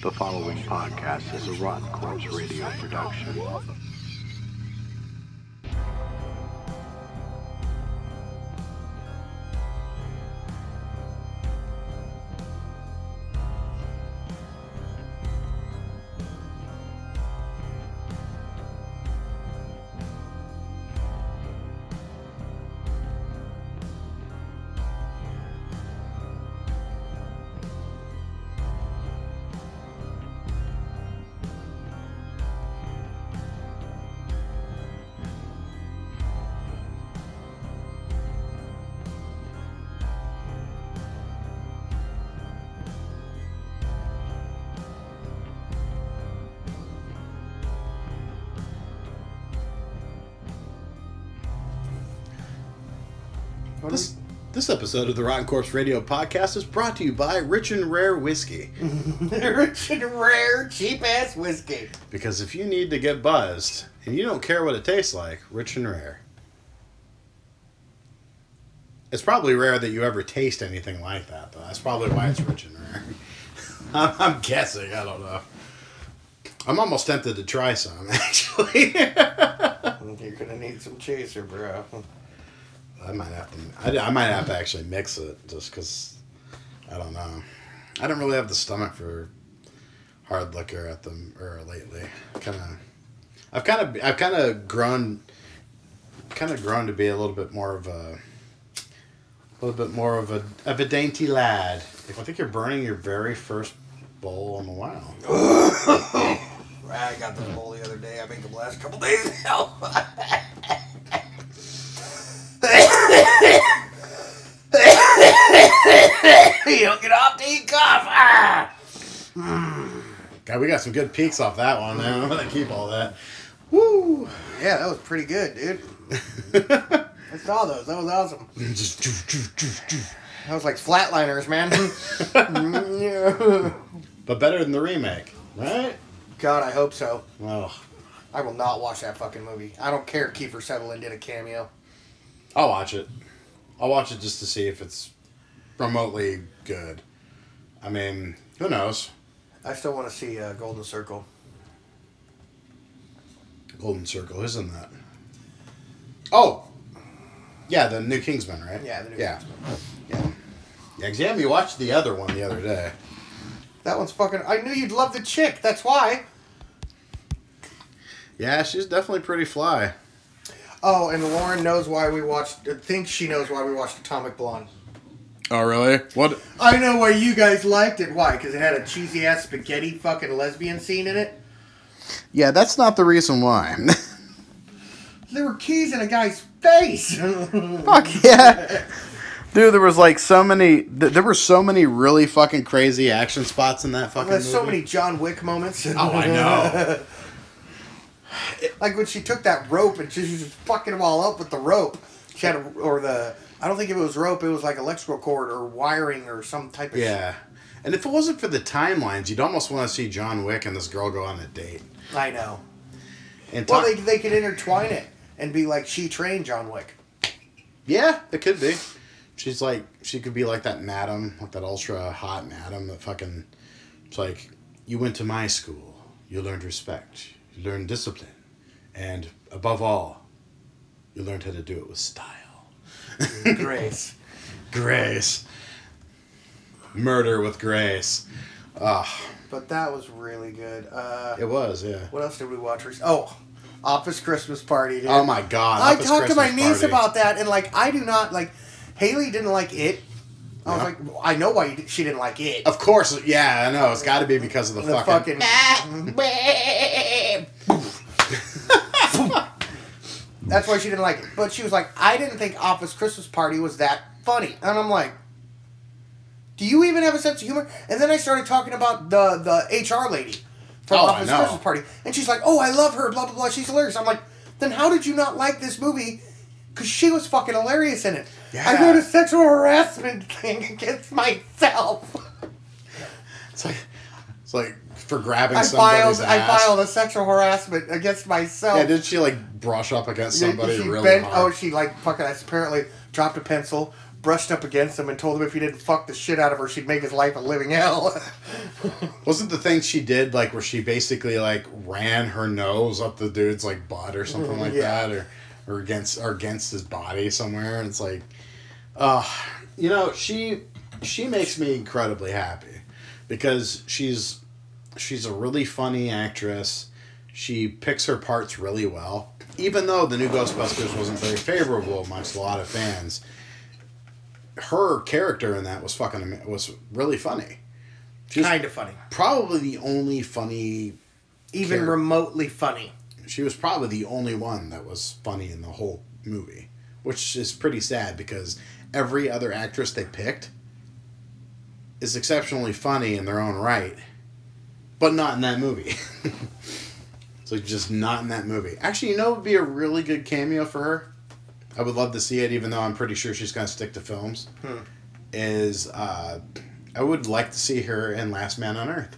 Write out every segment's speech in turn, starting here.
The following podcast is a Rotten Corpse radio production. This episode of the Rotten Corpse Radio Podcast is brought to you by Rich and Rare Whiskey. Rich and rare, cheap ass whiskey. Because if you need to get buzzed and you don't care what it tastes like, Rich and Rare. It's probably rare that you ever taste anything like that, though. That's probably why it's Rich and Rare. I'm, I'm guessing. I don't know. I'm almost tempted to try some, actually. You're gonna need some chaser, bro. I might have to. I, I might have to actually mix it just because I don't know. I don't really have the stomach for hard liquor at them or lately. Kind of. I've kind of. I've kind of grown. Kind of grown to be a little bit more of a. A little bit more of a of a dainty lad. I think you're burning your very first bowl in a while. I got this bowl the other day. I made the last couple days. you don't get off till you cough. Ah! God, we got some good peaks off that one. Man. I'm gonna keep all that. Woo! Yeah, that was pretty good, dude. I saw those. That was awesome. Just. That was like flatliners, man. but better than the remake, right? God, I hope so. Well, I will not watch that fucking movie. I don't care if Kiefer Sutherland did a cameo. I'll watch it. I'll watch it just to see if it's remotely good. I mean, who knows? I still want to see uh, Golden Circle. Golden Circle, isn't that? Oh, yeah, the new Kingsman, right? Yeah, the new yeah, yeah, yeah. yeah, you watched the other one the other day. That one's fucking. I knew you'd love the chick. That's why. Yeah, she's definitely pretty fly. Oh, and Lauren knows why we watched. uh, Thinks she knows why we watched Atomic Blonde. Oh, really? What? I know why you guys liked it. Why? Because it had a cheesy ass spaghetti fucking lesbian scene in it. Yeah, that's not the reason why. There were keys in a guy's face. Fuck yeah. Dude, there was like so many. Th- there were so many really fucking crazy action spots in that fucking. There's so many John Wick moments. Oh, I know. like when she took that rope and she was just fucking them all up with the rope. She had, a, or the, I don't think if it was rope, it was like electrical cord or wiring or some type of Yeah, and if it wasn't for the timelines, you'd almost want to see John Wick and this girl go on a date. I know. And Well, they, they could intertwine it and be like, she trained John Wick. yeah, it could be. She's like, she could be like that madam, like that ultra hot madam that fucking. It's like, you went to my school. You learned respect. You learned discipline, and above all, you learned how to do it with style. Grace. Grace. Murder with grace. Ah, But that was really good. Uh, it was, yeah. what else did we watch? rec- Oh, Office Christmas Party. Dude. Oh my god. I Office talked to my niece Party. about that, and like, I do not like. Haley didn't like it. I was like, well, I know why you she didn't like it. Of course, yeah, I know. It's got to be because of the, the fucking. fucking. That's why she didn't like it. But she was like, I didn't think Office Christmas Party was that funny. And I'm like, do you even have a sense of humor? And then I started talking about the the HR lady from Oh, Office. Christmas Party. And she's like, oh, I love her, blah, blah, blah. She's hilarious. I'm like, then how did you not like this movie? Because she was fucking hilarious in it. Yeah. I wrote a sexual harassment thing against myself. It's like, it's like for grabbing I somebody's filed, I filed a sexual harassment against myself. Yeah, did she like brush up against somebody she really bent, hard? Oh, she like fucking apparently dropped a pencil, brushed up against him and told him if he didn't fuck the shit out of her, she'd make his life a living hell. Wasn't the thing she did like where she basically like ran her nose up the dude's like butt or something like Yeah. that, or or against or against his body somewhere? And it's like, uh, you know, she she makes me incredibly happy because she's she's a really funny actress. She picks her parts really well. Even though the new Ghostbusters wasn't very favorable amongst a lot of fans, her character in that was fucking was really funny. She was kind of funny. probably the only funny Even Care- remotely funny. she was probably the only one that was funny in the whole movie which is pretty sad because every other actress they picked is exceptionally funny in their own right but not in that movie so just not in that movie actually you know it would be a really good cameo for her i would love to see it even though i'm pretty sure she's going to stick to films Hmm. is uh, i would like to see her in last man on earth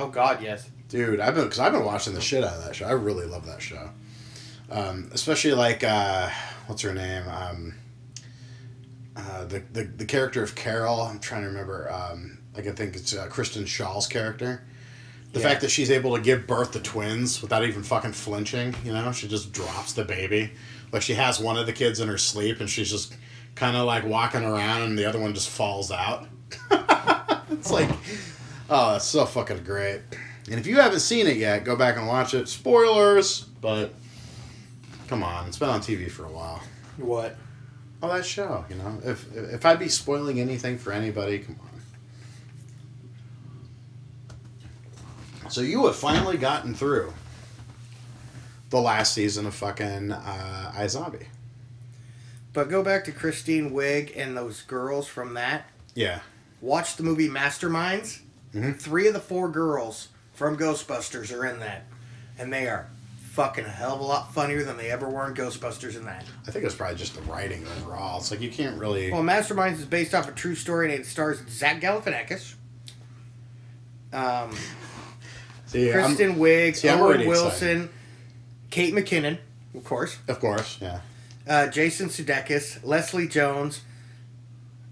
Oh God, yes. Dude, I've been because I've been watching the shit out of that show. I really love that show, um, especially like uh, what's her name? Um, uh, the, the the character of Carol. I'm trying to remember. Um, like I think it's uh, Kristen Schaal's character. The Yeah. fact that she's able to give birth to twins without even fucking flinching, you know, she just drops the baby. Like she has one of the kids in her sleep, and she's just kind of like walking around, and the other one just falls out. it's like, oh, that's so fucking great. And if you haven't seen it yet, go back and watch it. Spoilers, but come on, it's been on TV for a while. What? Oh, that show, you know. If if I'd be spoiling anything for anybody, come on. So you have finally gotten through the last season of fucking uh, iZombie. But go back to Christine Wiig and those girls from that. Yeah. Watch the movie Masterminds. Mhm. Three of the four girls from Ghostbusters are in that, and they are fucking a hell of a lot funnier than they ever were in Ghostbusters in that. I think it's probably just the writing overall. It's like you can't really. Well, Masterminds is based off a true story and it stars Zach Galifianakis, um, see, I'm- Kristen Wiig, see, I'm Owen Wilson, Kate McKinnon, of course, of course, yeah. uh, Jason Sudeikis, Leslie Jones,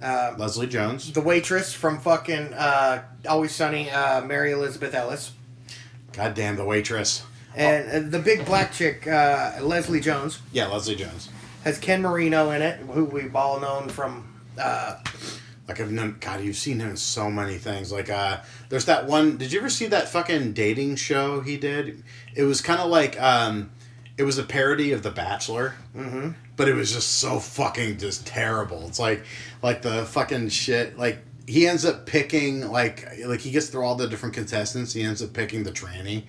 uh, Leslie Jones. the waitress from fucking uh, Always Sunny, uh, Mary Elizabeth Ellis, Goddamn the waitress. and uh, the big black chick, uh, Leslie Jones, Yeah, Leslie Jones. has Ken Marino in it, who we've all known from. Like I've known, God, you've seen him in so many things. Like, uh, there's that one. Did you ever see that fucking dating show he did? It was kind of like, um, it was a parody of The Bachelor, mhm. but it was just so fucking just terrible. It's like, like the fucking shit. Like he ends up picking like, like he gets through all the different contestants. He ends up picking the tranny,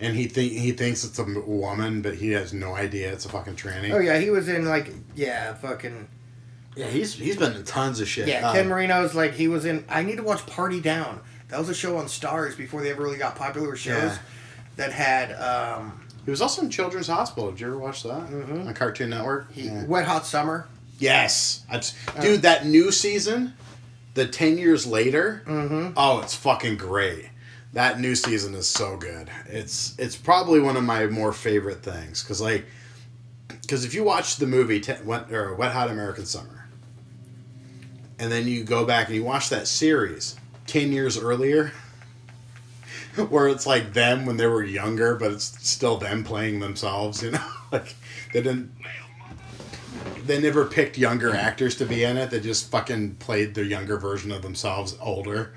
and he think he thinks it's a woman, but he has no idea it's a fucking tranny. Oh yeah, he was in like yeah, fucking yeah, he's he's been in tons of shit. yeah. Um, Ken Marino's like he was in. I need to watch Party Down. That was a show on Starz before they ever really got popular with shows Yeah. that had um, He was also in Children's Hospital. Did you ever watch that Mhm. on Cartoon Network? he, Wet Hot Summer. Yes, I just, dude. That new season, the ten years later. Mm-hmm. Oh, it's fucking great. That new season is so good. It's it's probably one of my more favorite things because like because if you watch the movie Ten, Wet or Wet Hot American Summer, and then you go back and you watch that series ten years earlier. Where it's like them when they were younger, but it's still them playing themselves, you know? Like they didn't they never picked younger actors to be in it. They just fucking played their younger version of themselves older.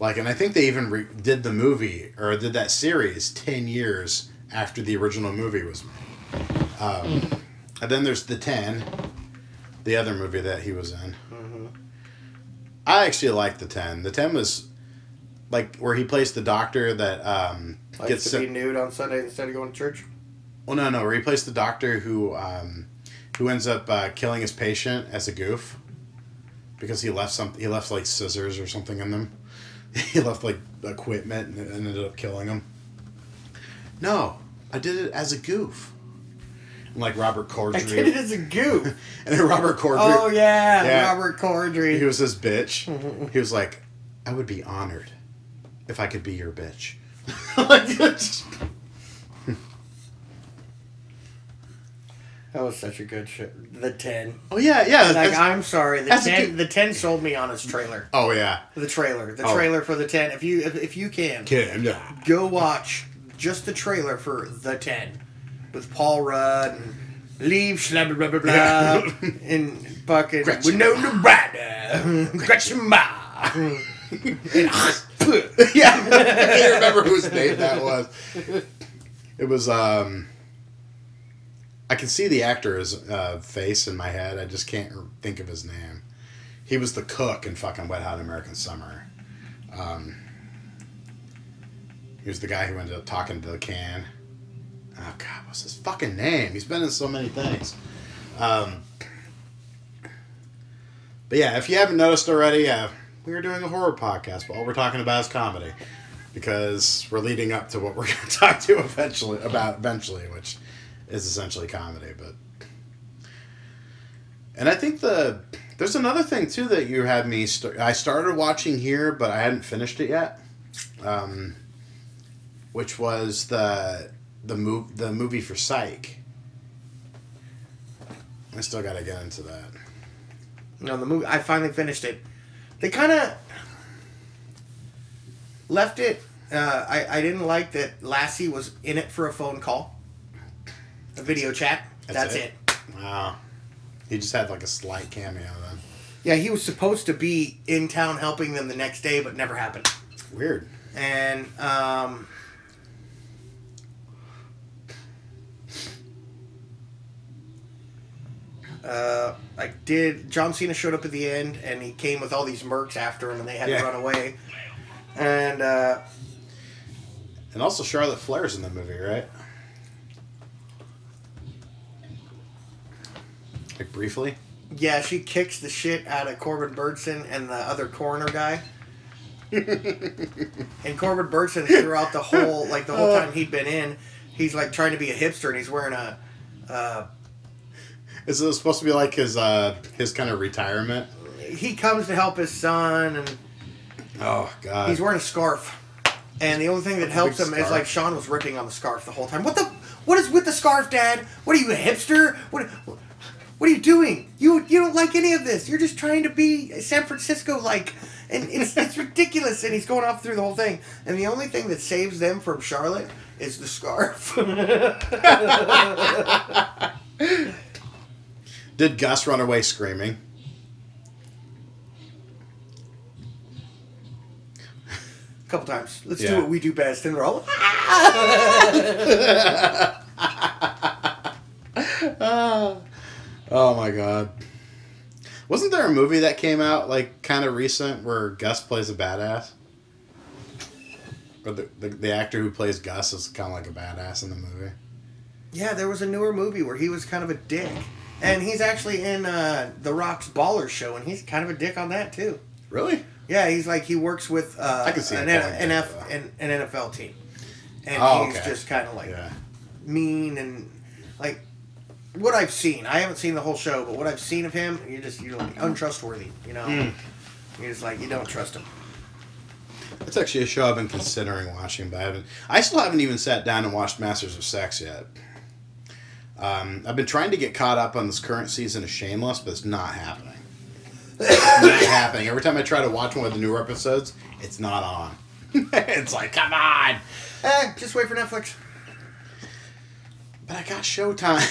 Like, and I think they even re- did the movie or did that series ten years after the original movie was made. Um, and then there's the ten, the other movie that he was in. I actually like the ten. The ten was like where he plays the doctor that um, Likes gets to sent- be nude on Sunday instead of going to church. well, no, no. Where he plays the doctor who um, who ends up uh, killing his patient as a goof because he left some he left like scissors or something in them. he left like equipment and ended up killing him. No, I did it as a goof. Like Robert I Corddry. did it as a goof. and then Robert Corddry. oh yeah, Yeah. Robert Corddry. He was this bitch. He was like, I would be honored if I could be your bitch. That was such a good show. The ten. Oh yeah, yeah. Like I'm sorry, the ten. good- The ten sold me on its trailer. oh yeah. The trailer. The Oh. trailer for the ten. If you if, if you can, Kid, yeah. go watch just the trailer for the ten with Paul Rudd and Liev blah blah blah blah blah Yeah. and fucking Gretchen. Winona Ryder, Gretchen Ma. yeah, I can't remember whose name that was. It was. um I can see the actor's uh, face in my head. I just can't think of his name. He was the cook in fucking Wet Hot American Summer. Um, he was the guy who ended up talking to the can. Oh God, what's his fucking name? He's been in so many things. Um, but yeah, if you haven't noticed already, uh, we are doing a horror podcast, but all we're talking about is comedy because we're leading up to what we're going to talk to eventually about eventually, which is essentially comedy. But and I think the there's another thing too that you had me. St- I started watching here, but I hadn't finished it yet. Um, which was the the move the movie for Psych. I still got to get into that. No, the movie. I finally finished it. They kind of left it. Uh, I I didn't like that Lassie was in it for a phone call, a video chat. That's, it. Wow. He just had like a slight cameo then. Yeah, he was supposed to be in town helping them the next day, but never happened. Weird. And um, uh, I did. John Cena showed up at the end, and he came with all these mercs after him, and they had Yeah. to run away. And uh, And also Charlotte Flair's in the movie, right? Like briefly? yeah, she kicks the shit out of Corbin Bernsen and the other coroner guy. and Corbin Bernsen throughout the whole like the whole time he'd been in, he's like trying to be a hipster, and he's wearing a. Uh, Is it supposed to be like his uh his kind of retirement? he comes to help his son, and Oh god. he's wearing a scarf. And the only thing that helps him is like Sean was ripping on the scarf the whole time. What the? What is with the scarf, Dad? What are you a hipster? What? What are you doing? You you don't like any of this. You're just trying to be San Francisco like, and it's it's ridiculous. And he's going off through the whole thing. And the only thing that saves them from Charlotte is the scarf. Did Gus run away screaming? A couple times. Let's Yeah. do what we do best. And they're all. Ah! Oh my god. Wasn't there a movie that came out like kind of recent where Gus plays a badass? Or the, the, the actor who plays Gus is kind of like a badass in the movie. Yeah, there was a newer movie where he was kind of a dick. And he's actually in uh, The Rock's Baller Show, and he's kind of a dick on that, too. Really? Yeah, he's like, he works with uh, I can see an, it N- NF, an, an NFL team. And Oh, he's okay. just kind of like Yeah. mean and like what I've seen. I haven't seen the whole show, but what I've seen of him, you're just, you're like untrustworthy, you know? Mm. You're just like, you don't trust him. It's actually a show I've been considering watching, but I haven't. I still haven't even sat down and watched Masters of Sex yet. Um, I've been trying to get caught up on this current season of Shameless, but it's not happening. It's not happening. Every time I try to watch one of the newer episodes, it's not on. it's like, come on! Eh, just wait for Netflix. But I got Showtime.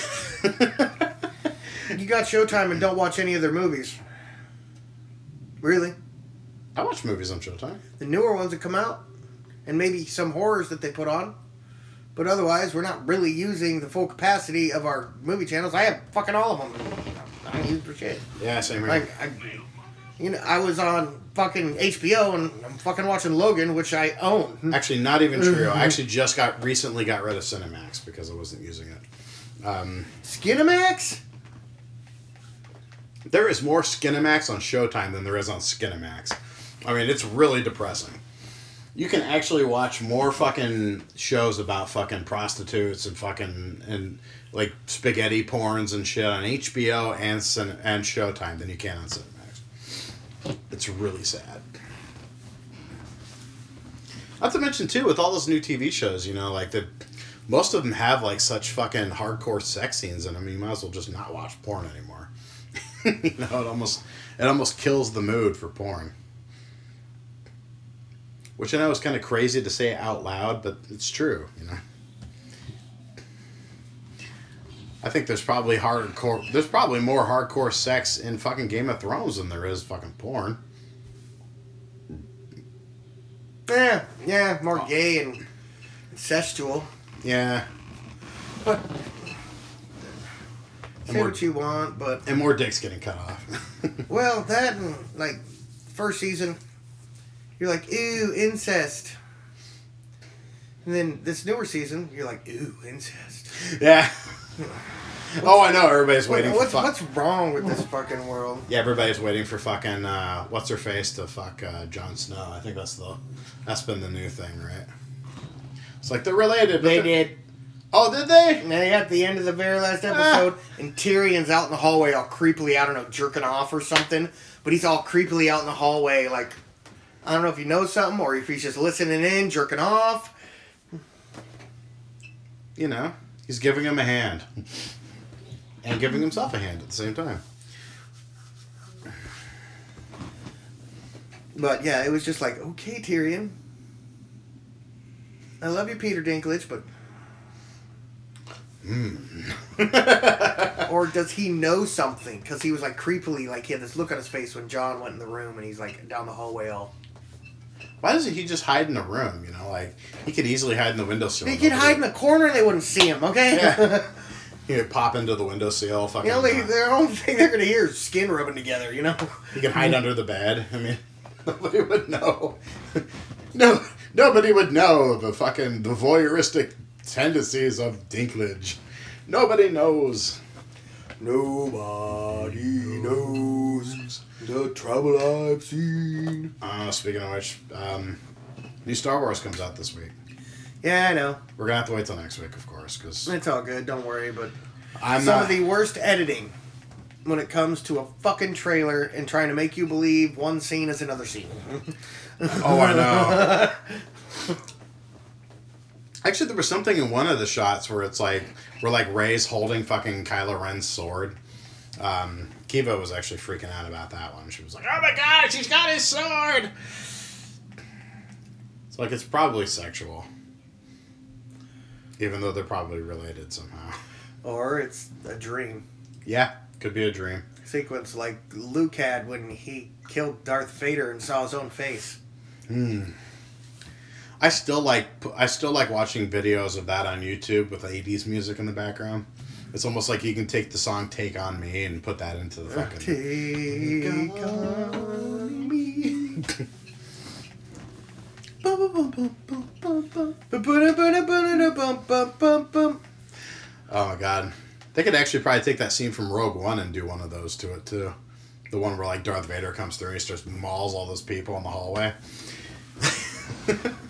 You got Showtime and don't watch any of their movies. Really? I watch movies on Showtime. the newer ones that come out, and maybe some horrors that they put on. But otherwise, we're not really using the full capacity of our movie channels. I have fucking all of them. I don't use for shit. Yeah, same here. Like, I, you know, I was on fucking HBO and I'm fucking watching Logan, which I own. Actually, not even true. I actually just got recently got rid of Cinemax because I wasn't using it. Um, Skinamax? There is more Skinamax on Showtime than there is on Skinamax. I mean, it's really depressing. You can actually watch more fucking shows about fucking prostitutes and fucking and like spaghetti porns and shit on HBO and and Showtime than you can on Cinemax. It's really sad. Not to mention too, with all those new TV shows, you know, like the most of them have like such fucking hardcore sex scenes in them. You might as well just not watch porn anymore. you know, it almost it almost kills the mood for porn. Which I know is kind of crazy to say out loud, but it's true. You know. I think there's probably hardcore. There's probably more hardcore sex in fucking Game of Thrones than there is fucking porn. Yeah, yeah, more gay and incestual. Yeah, But say more- what you want, but and more dicks getting cut off. well, that and like first season, you're like ooh incest, and then this newer season, you're like ooh incest. yeah. oh, I know. Everybody's waiting what's for fuck. what's wrong with this fucking world? Yeah, everybody's waiting for fucking uh, what's her face to fuck uh, Jon Snow. I think that's the that's been the new thing, right? It's like they're related. They they're- did. Oh, did they? And they at the end of the very last episode, and Tyrion's out in the hallway, all creepily, I don't know, jerking off or something. But he's all creepily out in the hallway, like I don't know if he knows something or if he's just listening in, jerking off. You know, he's giving him a hand and giving himself a hand at the same time. But yeah, it was just like, okay, Tyrion. I love you, Peter Dinklage, but. Hmm. or does he know something? Because he was like creepily, like he had this look on his face when Jon went in the room and he's like down the hallway all. Why doesn't he just hide in a room? You know, like he could easily hide in the windowsill. He could hide in the corner and they wouldn't see him, okay? Yeah. He could pop into the windowsill. Fucking. you know, they, uh, the only thing they're going to hear is skin rubbing together, you know? He can hide under the bed. I mean, nobody would know. No, nobody would know the fucking the voyeuristic tendencies of Dinklage. Nobody knows. Nobody knows the trouble I've seen. Uh, speaking of which, um, new Star Wars comes out this week. Yeah, I know. We're gonna have to wait till next week, of course, because It's all good, don't worry, but. I'm some not. of the worst editing when it comes to a fucking trailer and trying to make you believe one scene is another scene. oh, I know. Actually, there was something in one of the shots where it's like where like Rey's holding fucking Kylo Ren's sword. Um, Kiva was actually freaking out about that one. She was like, "Oh my god, she's got his sword!" It's like it's probably sexual, even though they're probably related somehow. or it's a dream Yeah, could be a dream. sequence like Luke had when he killed Darth Vader and saw his own face. I still like I still like watching videos of that on YouTube with 80s music in the background. It's almost like you can take the song "Take on Me" and put that into the fucking. Take on me. Oh my god, they could actually probably take that scene from Rogue One and do one of those to it too. The one where like Darth Vader comes through, and he starts mauls all those people in the hallway.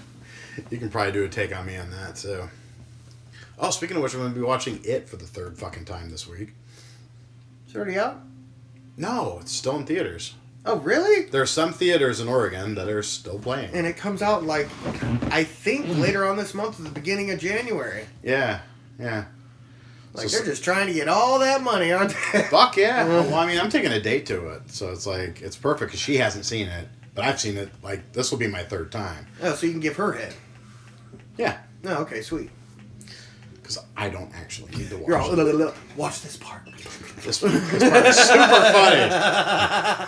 you can probably do a take on me on that So, Oh, speaking of which, I'm going to be watching it for the third fucking time this week. It's already out? No, it's still in theaters. Oh, really? There are some theaters in Oregon that are still playing. And it comes out like, I think later on this month, at the beginning of January. Yeah, yeah. Like So- they're just trying to get all that money, aren't they? Fuck yeah. well, I mean, I'm taking a date to it, so it's like it's perfect because she hasn't seen it, but I've seen it. Like this will be my third time. Oh, so you can give her head. Yeah, Oh, okay, sweet. because I don't actually need to watch You're all, it. "Look, look, look, watch this part. This, this part is super funny.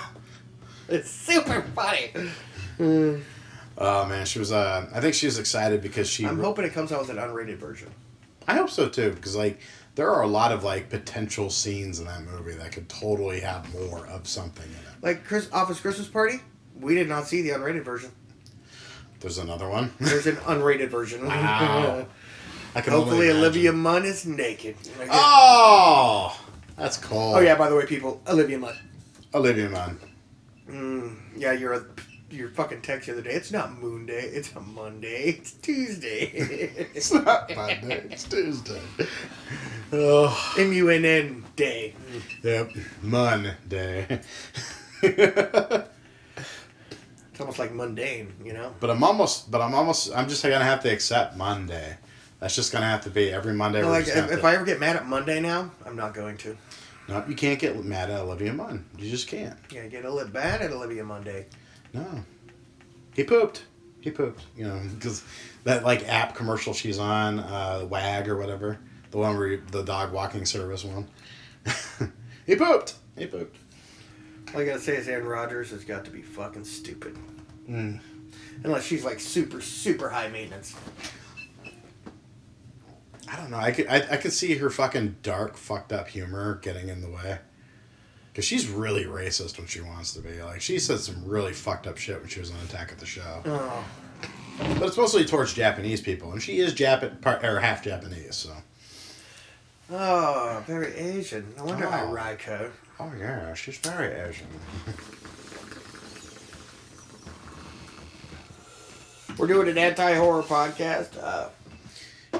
It's super funny. Oh man, she was. Uh, I think she was excited because she. I'm hoping it comes out with an unrated version. I hope so too, because like there are a lot of like potential scenes in that movie that could totally have more of something in it. Like Chris Office Christmas Party, we did not see the unrated version. There's another one. There's an unrated version. Wow. I can Hopefully. Olivia Munn is naked. Like- Oh, that's cool. oh yeah. By the way, people, Olivia Munn. Olivia Munn. Mm, yeah, you're a your fucking text the other day. It's not Moon Day. It's a Monday. It's Tuesday. It's not Monday. It's Tuesday. Oh, M U N N Day. yep. Monday. It's almost like mundane, you know. but I'm almost. But I'm almost. I'm just gonna have to accept Monday That's just gonna have to be every Monday. we're like if, if to- I ever get mad at Monday now, I'm not going to. no, you can't get mad at Olivia Munn. You just can't. Yeah, get a little bad at Olivia Monday. No, he pooped. He pooped. You know, because that like app commercial she's on, uh, Wag or whatever, the one where you, the dog walking service one. he pooped. He pooped. All I gotta say is Aaron Rodgers has got to be fucking stupid. Mm. Unless she's like super, super high maintenance. I don't know. I could I, I could see her fucking dark, fucked up humor getting in the way. Cause she's really racist when she wants to be. Like she said some really fucked up shit when she was on Attack of the Show. Oh, But it's mostly towards Japanese people, and she is Japan part or half Japanese. So. oh, very Asian. No wonder I Oh. Raiko. Oh yeah, she's very Asian. We're doing an anti-horror podcast. Uh,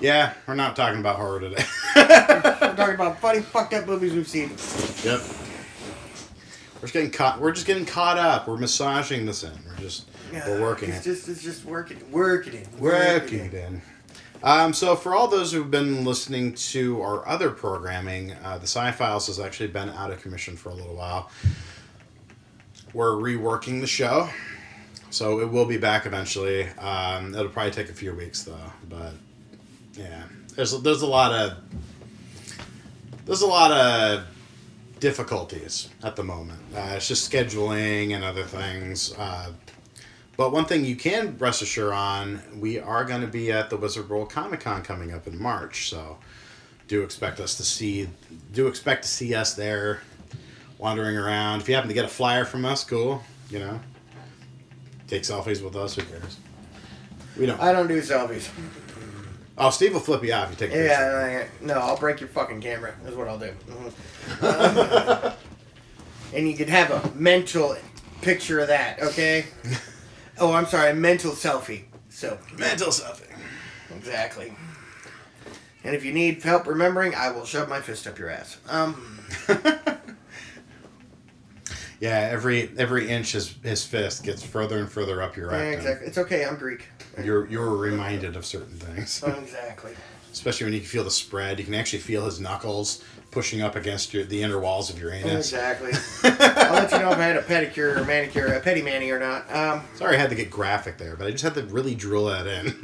Yeah, we're not talking about horror today. we're talking about funny, fucked up movies we've seen. yep. We're just getting caught. We're just getting caught up. We're massaging this in. We're just we're working It's it. just, it's just working, working it, Working it in. Um, so, for all those who've been listening to our other programming, uh, the Sci Files has actually been out of commission for a little while. We're reworking the show, so it will be back eventually. Um, it'll probably take a few weeks though, but yeah, there's there's a lot of there's a lot of difficulties at the moment. Uh, it's just scheduling and other things. Uh, but one thing you can rest assured on, we are going to be at the Wizard World Comic Con coming up in March. So do expect us to see, do expect to see us there, wandering around. If you happen to get a flyer from us, cool. You know, take selfies with us. Who cares? We don't. I don't do selfies. Oh, Steve will flip you off if you take a. Yeah, I- no, I'll break your fucking camera. Is what I'll do. Mhm. and you can have a mental picture of that, okay? Oh, I'm sorry, a mental selfie. So Mental selfie. exactly. And if you need help remembering, I will shove my fist up your ass. Um, Yeah, every every inch his his fist gets further and further up your yeah, rectum. exactly. It's okay. I'm Greek. You're you're reminded of certain things. Exactly. especially when you can feel the spread. You can actually feel his knuckles pushing up against your, the inner walls of your anus. Exactly. I'll let you know if I had a pedicure or manicure, a petty mani or not. Um, Sorry, I had to get graphic there, but I just had to really drill that in.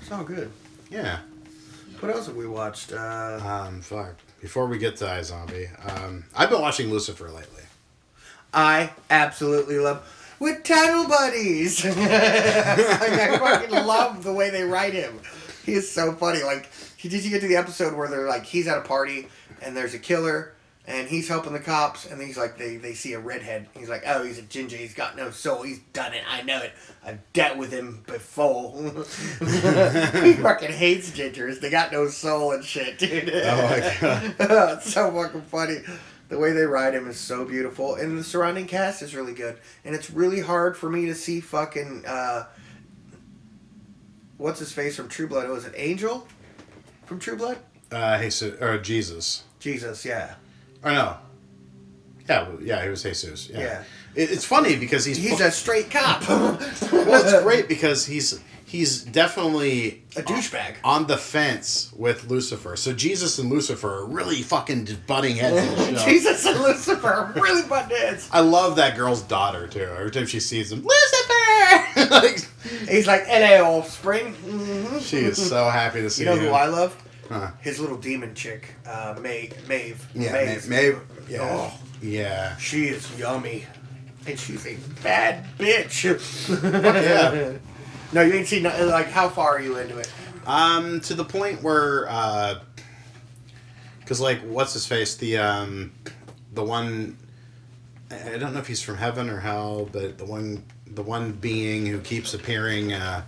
it's all good. yeah. What else have we watched? Uh, Um. Fuck. Before we get to iZombie, um, I've been watching Lucifer lately. I absolutely love with Tunnel Buddies. like, I fucking love the way they write him. He is so funny. Like, did you get to the episode where they're like, he's at a party and there's a killer and he's helping the cops and he's like, they, they see a redhead. He's like, oh, he's a ginger. He's got no soul. He's done it. I know it. I've dealt with him before. he fucking hates gingers. They got no soul and shit, dude. Oh my god. it's so fucking funny. The way they write him is so beautiful, and the surrounding cast is really good. And it's really hard for me to see fucking uh, what's his face from True Blood? Was it Angel from True Blood? Uh, Jesus or Jesus. Jesus, yeah, Or no. Yeah, yeah, he was Jesus. Yeah. Yeah. It, it's funny because he's he's a straight cop. well, it's great because he's he's definitely A douchebag. on the fence with Lucifer. So Jesus and Lucifer are really fucking just butting heads in the show. Jesus and Lucifer are really butt heads. I love that girl's daughter too. Every time she sees him, Lucifer. like, He's like L.A. Offspring. hmm she is so happy to see You know him. who I love? Huh. His little demon chick, uh, May, Maeve. Yeah, Maeve. Maeve. Yeah. Oh. Yeah. She is yummy. And she's a bad bitch. yeah. No, you ain't seen like how far are you into it? Um, to the point where, uh, cause like, what's his face? The um, the one. I don't know if he's from heaven or hell, but the one, the one being who keeps appearing uh,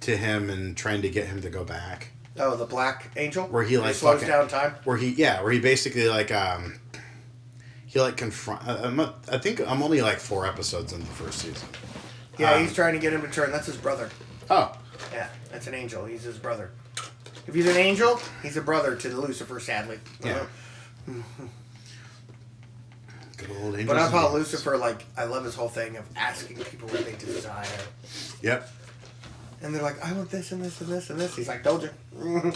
to him and trying to get him to go back. Oh, the Black Angel, Where he, like, slows fucking- down time. where he yeah where he basically like um he like confront I- I'm not, think I'm only like four episodes in the first season. Yeah, Um, he's trying to get him to turn. That's his brother. Oh, Yeah, that's an angel. He's his brother. If he's an angel, he's a brother to the Lucifer. Sadly. Yeah. Uh, good old. But I thought. Lucifer, like, I love his whole thing of asking people what they desire. Yep. and they're like, I want this and this and this and this. He's like, told you.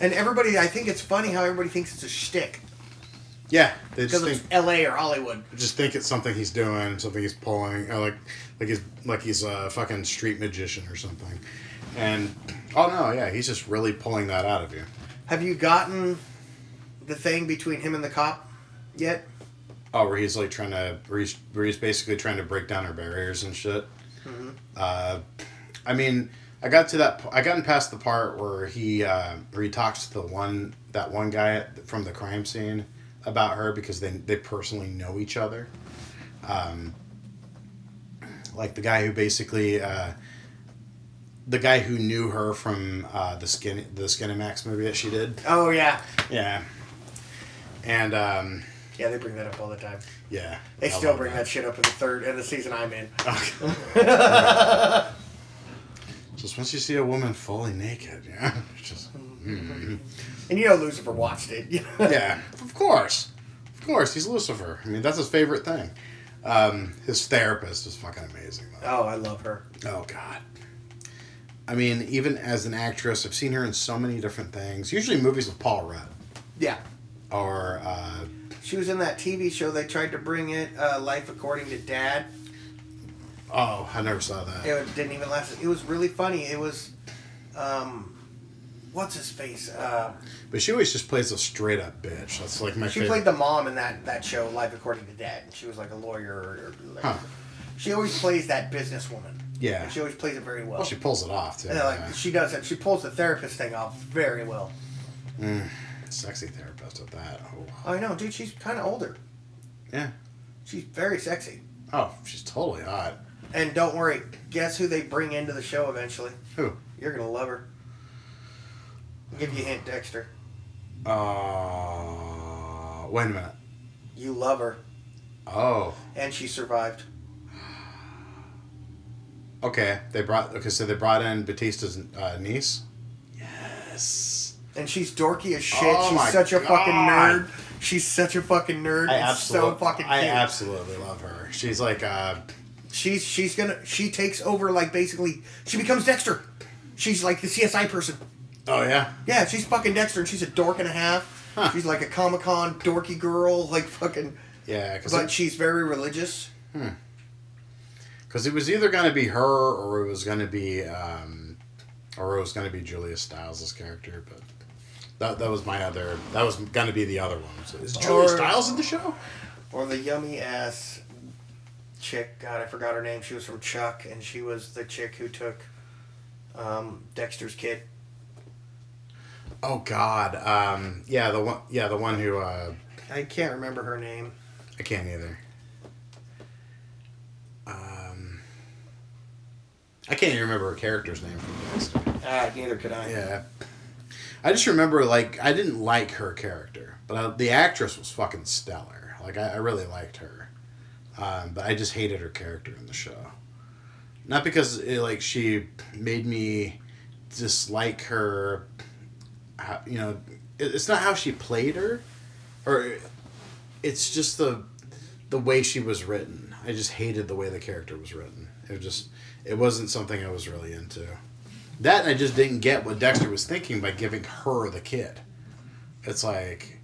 and everybody, I think it's funny how everybody thinks it's a shtick Yeah, they just think it's L.A. or Hollywood. just think it's something he's doing, something he's pulling, like like he's like he's a fucking street magician or something. And oh no, yeah, he's just really pulling that out of you. Have you gotten the thing between him and the cop yet? Oh, where he's like trying to, where he's, where he's basically trying to break down her barriers and shit. Uh, I mean, I got to that. I gotten past the part where he, uh, where he talks to the one, that one guy from the crime scene about her because they they personally know each other. Um, like the guy who basically, uh, the guy who knew her from uh, the skin the Skinemax movie that she did. Oh yeah, Yeah. And um, yeah. They bring that up all the time. yeah, They I still love bring that. shit up in the third in the season I'm in. Just once you see a woman fully naked, yeah, it's just And you know Lucifer watched it. yeah, of course, of course, he's Lucifer. I mean, that's his favorite thing. Um, his therapist is fucking amazing, though. oh, I love her. Oh God. I mean, even as an actress, I've seen her in so many different things. Usually movies with Paul Rudd Yeah. or uh, She was in that TV show they tried to bring it, uh, Life According to Dad. oh, I never saw that. It didn't even last. It was really funny. It was, um, what's his face? Uh, But she always just plays a straight up bitch. That's like my she favorite. played the mom in that, that show, Life According to Dad. And she was like a lawyer. Or, or like, Huh. She always plays that businesswoman. Yeah. And she always plays it very well. well, she pulls it off too. And, like yeah. she does it. She pulls the therapist thing off very well. Sexy therapist with that. Oh. I know, dude. She's kind of older. Yeah. She's very sexy. Oh, she's totally hot. And don't worry, guess who they bring into the show eventually? Who? You're gonna love her. I'll give you a hint, Dexter. Uh, wait a minute. You love her, Oh, and she survived. okay. They brought okay, so they brought in Batista's uh, niece. Yes. And she's dorky as shit. Oh she's such a fucking nerd. She's such a fucking nerd. I absolutely, so fucking I cute. absolutely love her. She's like, uh, she's she's gonna she takes over like basically she becomes Dexter. She's like the CSI person. oh yeah, Yeah, she's fucking Dexter, and she's a dork and a half. Huh. She's like a Comic Con dorky girl, like fucking. yeah. Because But she's very religious. Hmm. Because it was either going to be her or it was going to be, um, or it was going to be Julia Stiles' character, but. That, that was my other. That was going to be the other one. So is Julia Or- Stiles in the show? Or the yummy ass chick. God, I forgot her name. She was from Chuck, and she was the chick who took um, Dexter's kid. Oh God. Um, yeah, the one. Yeah, the one who. Uh, I can't remember her name. I can't either. Um, I can't even remember her character's name from Dexter. Ah, neither could I. Yeah. I just remember, like, I didn't like her character, but I, the actress was fucking stellar. Like, I, I really liked her. Um, but I just hated her character in the show. Not because, it, like, she made me dislike her, you know, it, it's not how she played her, or it's just the the way she was written. I just hated the way the character was written. It just it wasn't something I was really into. That I just didn't get what Dexter was thinking by giving her the kid. It's like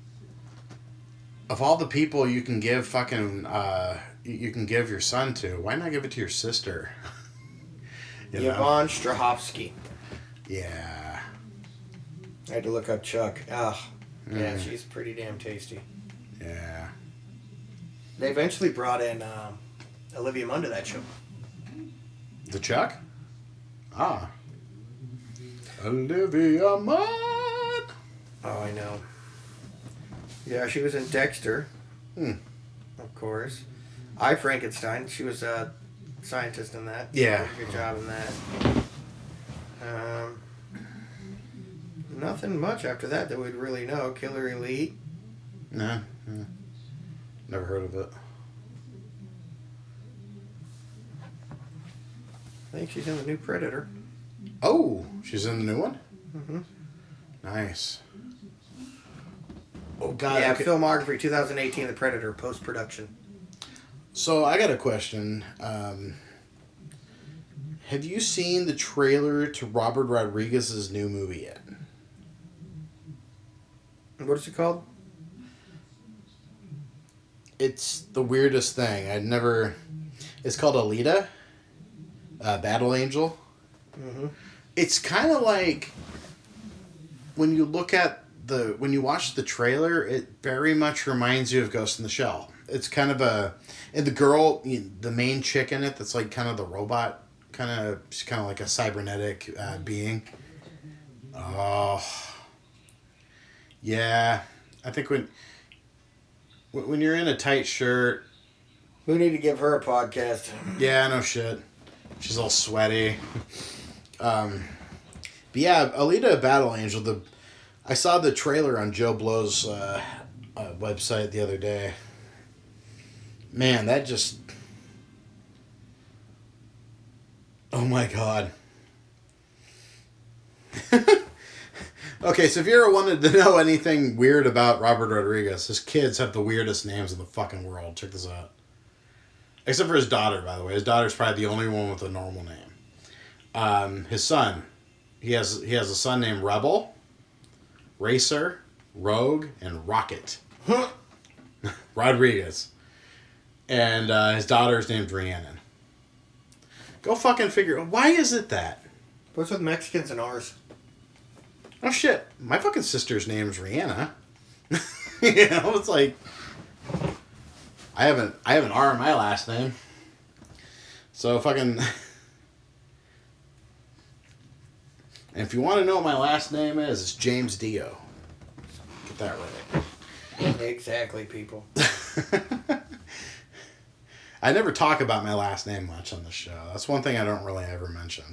of all the people you can give fucking uh you- can give your son to, why not give it to your sister? you know? Yvonne Strahovski. Yeah. I had to look up Chuck. Ugh. Yeah, Mm. she's pretty damn tasty. Yeah. They eventually brought in um, Olivia Munn to that show. The Chuck? Ah. Olivia Munn. Oh, I know. Yeah, she was in Dexter. Hmm. Of course. I Frankenstein. She was a scientist in that. Yeah. Did a good job in that. Um, nothing much after that that we'd really know. Killer Elite. Nah. Never heard of it. I think she's in the new Predator. Oh, she's in the new one? Mm-hmm. Nice. Oh, God. yeah, okay. filmography 2018, The Predator, post production. So I got a question. Um, Have you seen the trailer to Robert Rodriguez's new movie yet? What is it called? It's the weirdest thing. I'd never. It's called Alita, uh, Battle Angel. Mm-hmm. It's kind of like when you look at the when you watch the trailer, it very much reminds you of Ghost in the Shell. It's kind of a and the girl, you- the main chick in it, that's like kind of the robot, kind of she's kind of like a cybernetic uh, being. Oh, yeah. I think when when when you're in a tight shirt, We need to give her a podcast. yeah, no shit. She's all sweaty. Um, but yeah, Alita Battle Angel. The I saw the trailer on JoBlo's uh, uh, website the other day. Man, that just. Oh my god. okay, so if you ever wanted to know anything weird about Robert Rodriguez, his kids have the weirdest names in the fucking world. Check this out. Except for his daughter, by the way. His daughter's probably the only one with a normal name. Um, his son, he has he has a son named Rebel, Racer, Rogue, and Rocket. Rodriguez. And uh, his daughter is named Rhiannon. Go fucking figure. Why is it that? What's with Mexicans and ours? Oh shit! My fucking sister's name's Rihanna. you know, it's like I haven't I have an R in my last name. So fucking. And if you want to know what my last name is, it's James Dio. Get that right. Exactly, people. I never talk about my last name much on the show. That's one thing I don't really ever mention.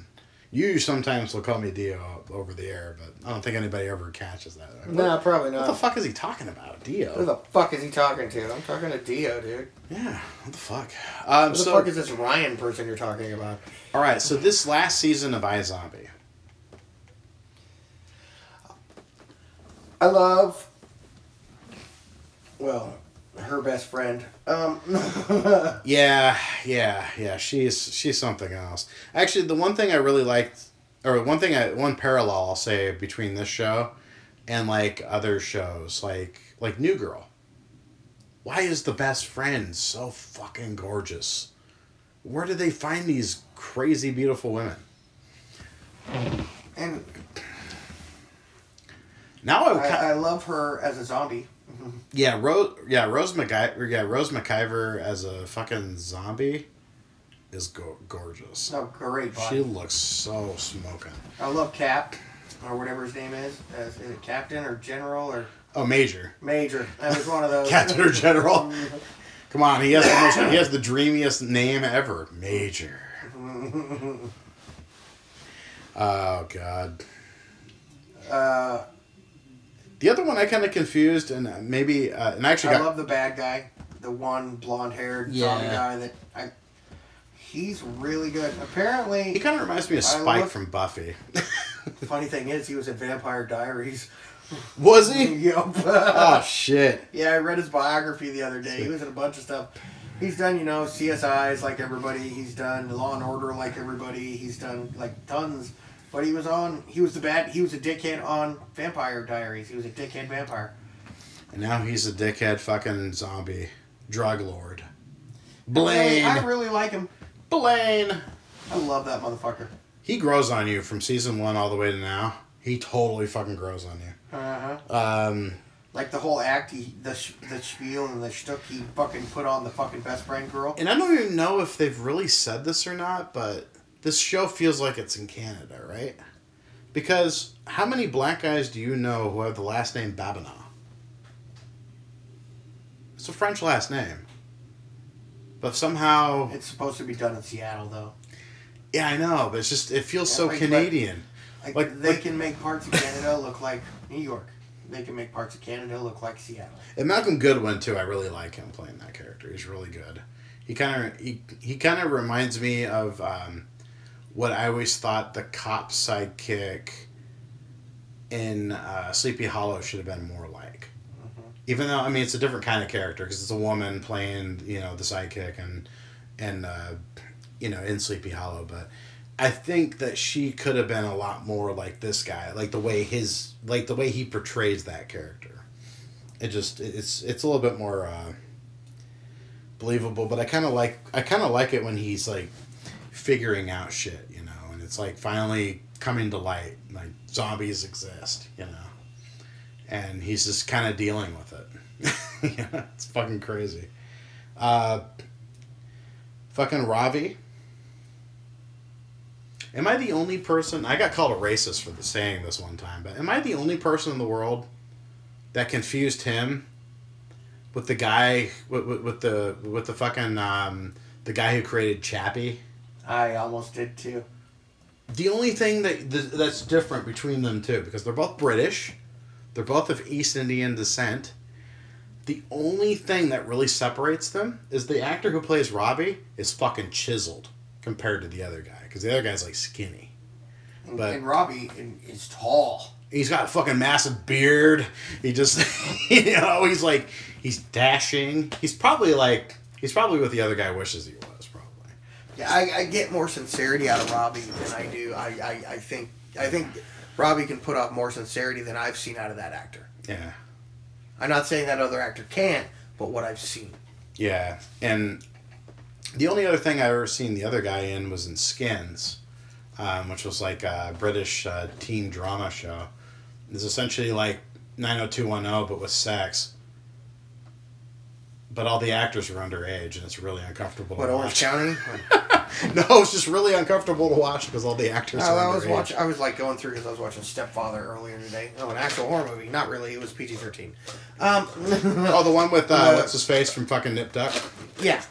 You sometimes will call me Dio over the air, but I don't think anybody ever catches that. What, No, probably not. what the fuck is he talking about? Dio? Who the fuck is he talking to? I'm talking to Dio, dude. Yeah, what the fuck? Um, Who the so, fuck is this Ryan person you're talking about? all right, so this last season of iZombie. I love. Well, her best friend. Um. Yeah, yeah, yeah. She's she's something else. Actually, the one thing I really liked, or one thing I one parallel I'll say between this show and like other shows, like like New Girl. Why is the best friend so fucking gorgeous? Where do they find these crazy beautiful women? and Now I, I, I love her as a zombie. yeah Rose yeah Rose McIver yeah Rose McIver as a fucking zombie is go- gorgeous. Oh, great She looks so smoking. I love Cap, or whatever his name is. As, is it Captain or General or Oh, Major. Major? That was one of those. Captain or General. Come on, he has the most, he has the dreamiest name ever. Major. Oh god. Uh, The other one I kind of confused, and uh, maybe, uh, and I actually I got. love the bad guy, the one blonde-haired zombie guy that I. He's really good. Apparently, he kind of reminds me of Spike look- from Buffy. The funny thing is, he was in Vampire Diaries. Was he? Yup. Oh shit! Yeah, I read his biography the other day. He was in a bunch of stuff. He's done, you know, CSIs like everybody. He's done Law and Order like everybody. He's done like tons. But he was on. He was the bad. He was a dickhead on Vampire Diaries. He was a dickhead vampire. And now he's a dickhead fucking zombie drug lord. I Blaine. really, I really like him. Blaine. I love that motherfucker. He grows on you from season one all the way to now. He totally fucking grows on you. Uh huh. Um, Like the whole act, he, the the spiel and the shtick he fucking put on the fucking best friend girl. and I don't even know if they've really said this or not, but this show feels like it's in Canada, right? Because how many black guys do you know who have the last name Babineaux? It's a French last name. But somehow, It's supposed to be done in Seattle though. yeah, I know, but it's just it feels Yeah, so like, Canadian. Like, Like- they like- can make parts of Canada look like New York. They can make parts of Canada look like Seattle. And Malcolm Goodwin too. I really like him playing that character. He's really good. He kind of he, he kind of reminds me of um, what I always thought the cop sidekick in uh, Sleepy Hollow should have been more like. Even though I mean it's a different kind of character because it's a woman playing you know the sidekick and and uh, you know in Sleepy Hollow, but I think that she could have been a lot more like this guy, like the way his, like the way he portrays that character. It just it's it's a little bit more uh, believable, but I kind of like I kind of like it when he's like figuring out shit, you know, and it's like finally coming to light, like zombies exist, you know, and he's just kind of dealing with it. yeah, it's fucking crazy. Uh, fucking Ravi. Am I the only person? I got called a racist for saying this one time, but am I the only person in the world that confused him with the guy with, with, with the with the fucking um, the guy who created Chappie? I almost did too. The only thing that th- that's different between them two because they're both British, they're both of East Indian descent. The only thing that really separates them is the actor who plays Robbie is fucking chiseled compared to the other guy because the other guy's like skinny. And, But- and Robbie is tall. He's got a fucking massive beard. He just, you know, he's like, he's dashing. He's probably like, he's probably what the other guy wishes he was, I, I get more sincerity out of Robbie than I do. I, I, I think I think Robbie can put off more sincerity than I've seen out of that actor. Yeah. I'm not saying that other actor can't, but what I've seen. Yeah. And the only other thing I've ever seen the other guy in was in Skins, um, which was like a British uh, teen drama show. It's essentially like 90210, but with sex. But all the actors are underage, and it's really uncomfortable What to Orange watch. County? no, it's just really uncomfortable to watch because all the actors Oh, are I was underage. watching. I was like going through because I was watching Stepfather earlier today. Oh, an actual horror movie. Not really. It was PG-13. Um, Oh, the one with uh, Uh, what's his face from fucking Nip/Tuck? yeah.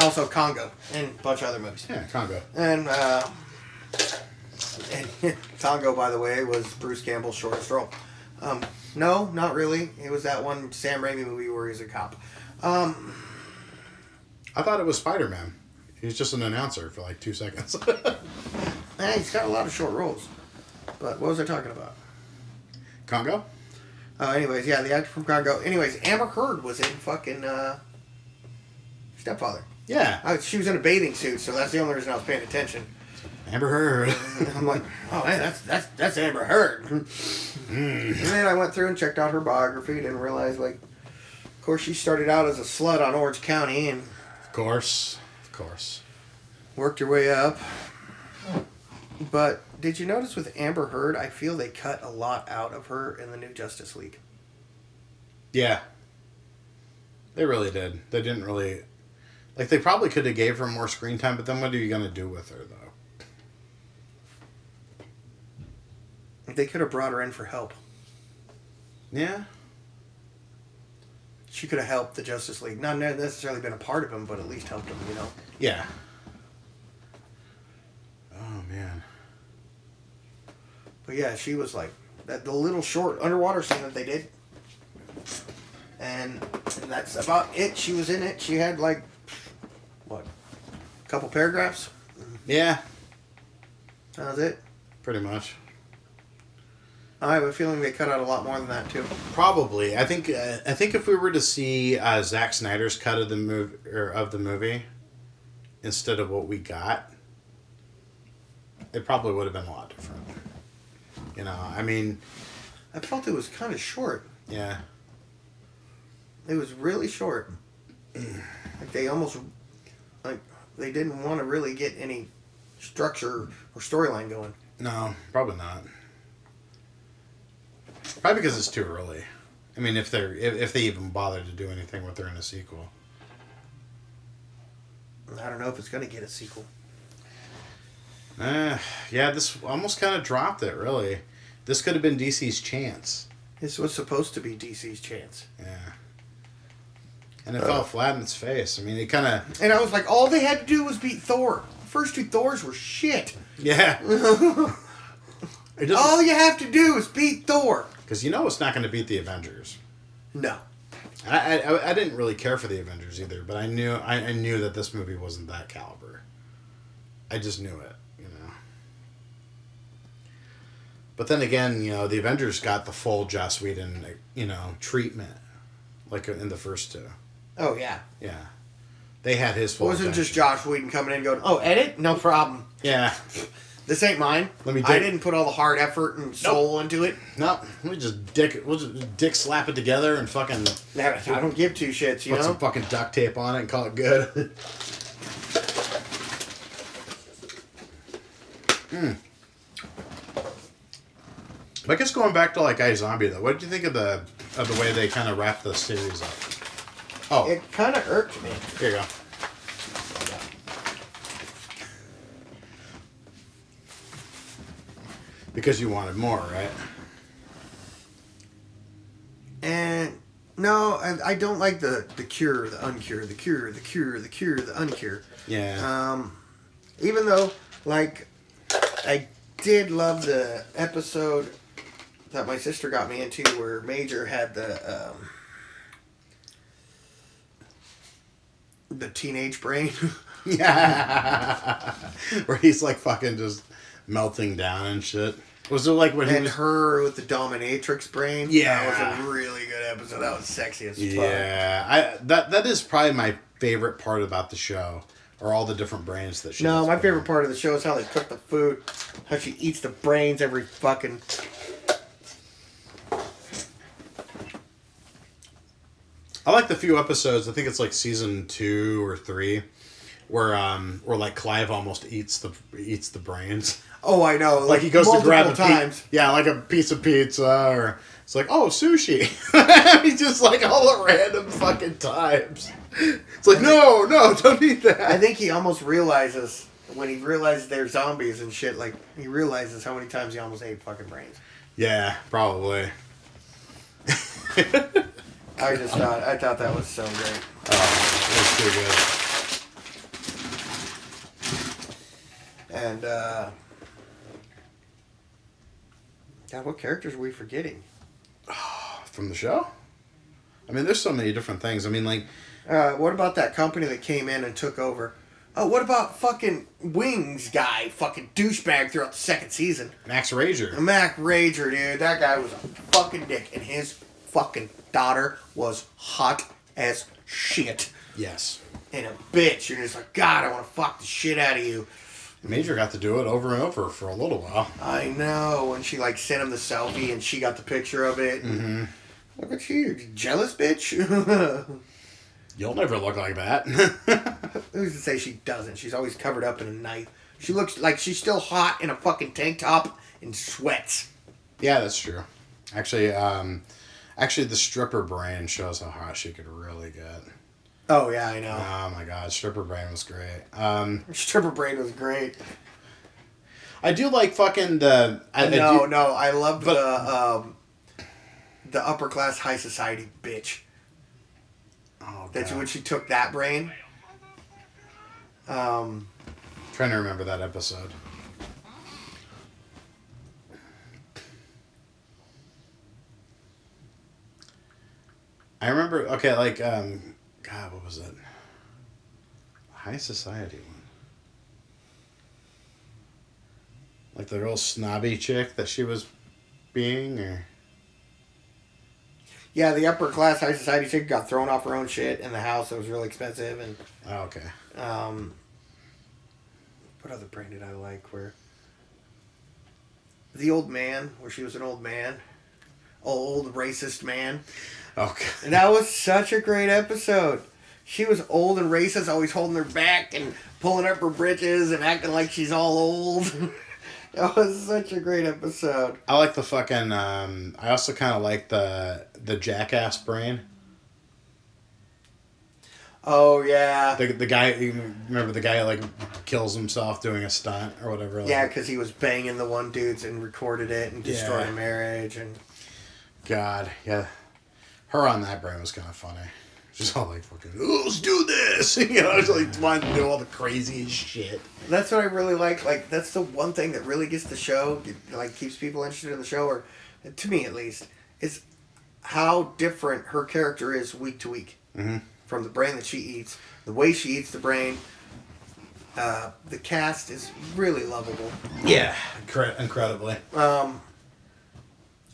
Also Congo and a bunch of other movies. Yeah, Congo. And, uh, and Congo, by the way, was Bruce Campbell's shortest role. Um, no, not really. It was that one Sam Raimi movie where he's a cop. Um, I thought it was Spider Man. He's just an announcer for like two seconds. eh, he's got a lot of short roles. But what was I talking about? Congo? Oh, anyways, yeah, the actor from Congo. Anyways, Amber Heard was in fucking uh, Stepfather. Yeah. I, she was in a bathing suit, so that's the only reason I was paying attention. Amber Heard. I'm like, oh man, that's that's that's Amber Heard. And then I went through and checked out her biography and realized, like, of course, she started out as a slut on Orange County and of course. Of course. worked her way up. But did you notice with Amber Heard? I feel they cut a lot out of her in the new Justice League. Yeah. They really did. They didn't really. Like, they probably could have gave her more screen time, but then what are you going to do with her, though? They could have brought her in for help. Yeah. She could have helped the Justice League. Not necessarily been a part of them, but at least helped them. You know. Yeah. Oh, man. But yeah, she was like that the little short underwater scene that they did. And that's about it. She was in it. She had like what? A couple paragraphs. Yeah, That was it. pretty much. I have a feeling they cut out a lot more than that too. Probably. I think. Uh, I think if we were to see uh, Zack Snyder's cut of the movie or of the movie, instead of what we got, it probably would have been a lot different. You know, I mean, I felt it was kind of short. yeah, It was really short. Like they almost like they didn't want to really get any structure or storyline going. no, probably not. Probably because it's too early. I mean, if they're if, if they even bother to do anything with her in a sequel. I don't know if it's gonna get a sequel. Uh, yeah, this almost kind of dropped it. Really, this could have been DC's chance. This was supposed to be DC's chance. Yeah. And it fell flat in its face. I mean, it kind of. And I was like, all they had to do was beat Thor. The first two Thors were shit. Yeah. All you have to do is beat Thor. Because you know it's not going to beat the Avengers. No. I, I, I didn't really care for the Avengers either, but I knew I, I knew that this movie wasn't that caliber. I just knew it, you know. But then again, you know, the Avengers got the full Joss Whedon, you know, treatment, like in the first two. Oh yeah. Yeah, they had his full. It wasn't attention. just Joss Whedon coming in going, "Oh, edit, no problem." Yeah, This ain't mine. Let me I dig- didn't put all the hard effort and soul into it. No, we just dick, we'll just dick slap it together and fucking I don't give two shits, you put know. some fucking duct tape on it and call it good. Hmm. I guess going back to like iZombie though, what did you think of the of the way they kind of wrapped the series up? Oh, It kind of irked me. here you go. Because you wanted more, right? And no, I, I don't like the the cure, the uncure, the cure, the cure, the cure, the uncure. Yeah. Um, even though, like, I did love the episode that my sister got me into where Major had the um, the teenage brain. Yeah. Where he's like fucking just melting down and shit. Was it like when he and was her with the dominatrix brain. Yeah. that was a really good episode. That was sexy as fuck. Yeah. I that that is probably my favorite part about the show. Or all the different brains that she No, my favorite part of the show is how they cook the food, how she eats the brains every fucking. I like the few episodes, I think it's like season two or three, where um where like Clive almost eats the eats the brains. Oh, I know. Like he goes to grab a times. yeah, like a piece of pizza, or it's like, oh, sushi. He's just like all the random fucking times. It's like, no, no, don't eat that. I think he almost realizes when he realizes they're zombies and shit. Like he realizes how many times he almost ate fucking brains. yeah, probably. I just thought I thought that was so great. Oh, it's too good. And uh God, what characters are we forgetting? From the show? I mean, there's so many different things. I mean, like, Uh, what about that company that came in and took over? Oh, what about fucking Wings guy, fucking douchebag throughout the second season? Max Rager. Max Rager, dude, that guy was a fucking dick, and his fucking daughter was hot as shit. Yes. And a bitch. You're just like, God, I want to fuck the shit out of you. Major got to do it over and over for a little while. I know. And she like sent him the selfie, and she got the picture of it. Mm-hmm. Look at you, jealous bitch. You'll never look like that. Who's to say she doesn't? She's always covered up in a night. She looks like she's still hot in a fucking tank top and sweats. yeah, that's true. Actually, um, actually, the stripper brand shows how hot she could really get. Oh yeah, I know. Oh my god, stripper brain was great. Um, Stripper brain was great. I do like fucking the. I, I no, do- no, I love the um, the upper class high society bitch. oh, That's when she took that brain. Um, trying to remember that episode. I remember. Okay, like um, God, what was it? High society one. Like the real snobby chick that she was being, or yeah, the upper class high society chick got thrown off her own shit in the house that was really expensive, and oh, okay. um, what other brain did I like? Where the old man, where she was an old man, old racist man. Okay. And that was such a great episode. She was old and racist, always holding her back and pulling up her britches and acting like she's all old. that was such a great episode. I like the fucking. Um, I also kind of like the the jackass brain. Oh yeah, The, the guy, you remember the guy like kills himself doing a stunt or whatever. Like, yeah, because he was banging the one dudes and recorded it and destroyed Yeah. marriage and God, yeah. Her on that brain was kind of funny. She's all like fucking, "Oh, let's do this. you know, just like wanting to do all the craziest shit. that's what I really like. Like that's the one thing that really gets the show, like keeps people interested in the show, or to me at least, is how different her character is week to week. Mhm. From the brain that she eats, the way she eats the brain. Uh, the cast is really lovable. Yeah, Incre- incredibly. Um,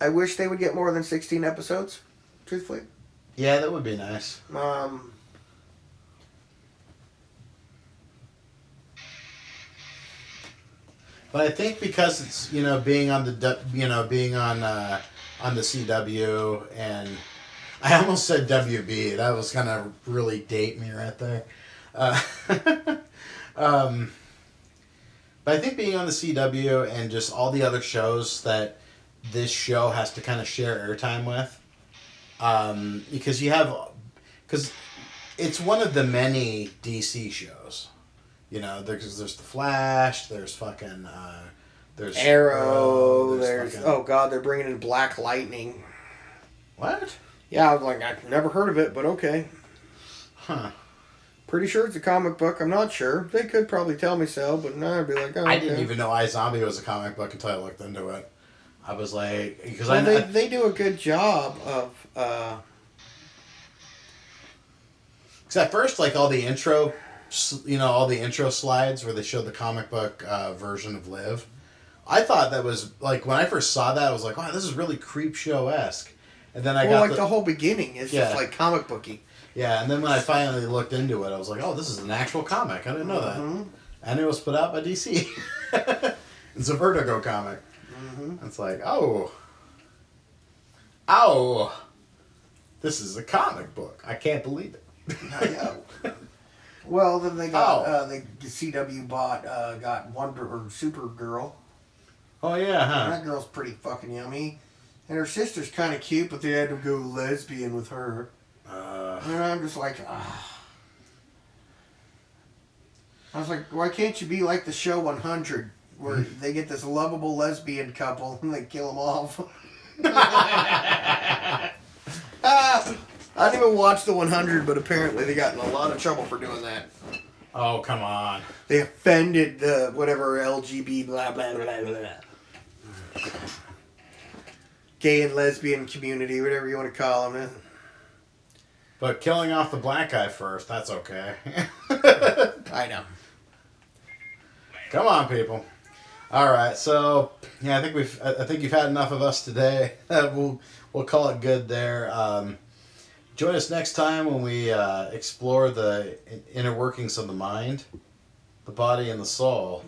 I wish they would get more than sixteen episodes. Truthfully, Yeah, that would be nice. um, But I think because it's you know being on the you know being on uh, on the CW and I almost said WB. That was kind of really date me right there. Uh, um, but I think being on the CW and just all the other shows that this show has to kind of share airtime with, um, because you have because it's one of the many DC shows. You know, there's there's the Flash. There's fucking uh, there's Arrow. uh, there's fucking- oh god, they're bringing in Black Lightning. what? Yeah, I was like, I've never heard of it, but okay. Huh? Pretty sure it's a comic book. I'm not sure. They could probably tell me so, but no, I'd be like, oh, I okay. didn't even know iZombie was a comic book until I looked into it. I was like, because Well, I, they, I they do a good job of. Uh, Because at first, like all the intro, you know, all the intro slides where they showed the comic book uh, version of Liv, I thought that was like when I first saw that, I was like, wow, this is really Creepshow esque. And then I well, got like the, the, whole beginning is Yeah. just like comic booky. yeah, and then when I finally looked into it, I was like, oh, this is an actual comic. I didn't know that, Mhm. and it was put out by DC. it's a Vertigo comic. Mhm. It's like, oh, oh, this is a comic book. I can't believe it. I know. Well, then they got Oh. uh, the CW bought uh, got Wonder or Supergirl. Oh yeah, huh? That girl's pretty fucking yummy, and her sister's kind of cute, but they had to go lesbian with her. Uh, And I'm just like, ah. I was like, why can't you be like the show 100, where they get this lovable lesbian couple and they kill them off? ah, I didn't even watch the 100, but apparently they got in a lot of trouble for doing that. oh come on. They offended the whatever LGB blah blah blah blah blah. Gay and lesbian community, whatever you want to call them. But killing off the black guy first, that's okay. I know. Come on, people. All right, so yeah, I think we've. I I think you've had enough of us today. we'll we'll call it good there. Um, join us next time when we uh, explore the inner workings of the mind, the body, and the soul,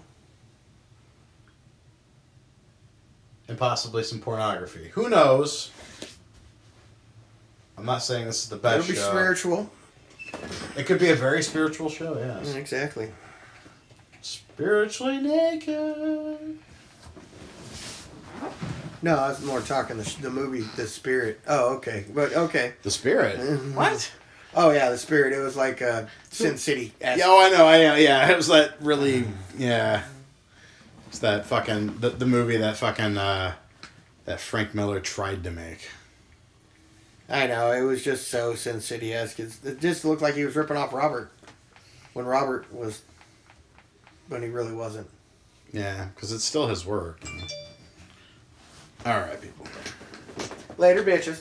and possibly some pornography. Who knows? I'm not saying this is the best It'll be show. spiritual. It could be a very spiritual show. Yes. Exactly. Spiritually naked. No, I was more talking the, sh- the movie, The Spirit. Oh, okay. But okay. The spirit. Mhm. What? Oh yeah, The Spirit. It was like uh, Sin City. Yeah, oh, I know. I know. Yeah, it was that really. Yeah, it's that fucking the, the movie that fucking uh, that Frank Miller tried to make. I know. It was just so Sin City esque. It just looked like he was ripping off Robert when Robert was, when he really wasn't. Yeah, because it's still his work. All right, people. Later, bitches.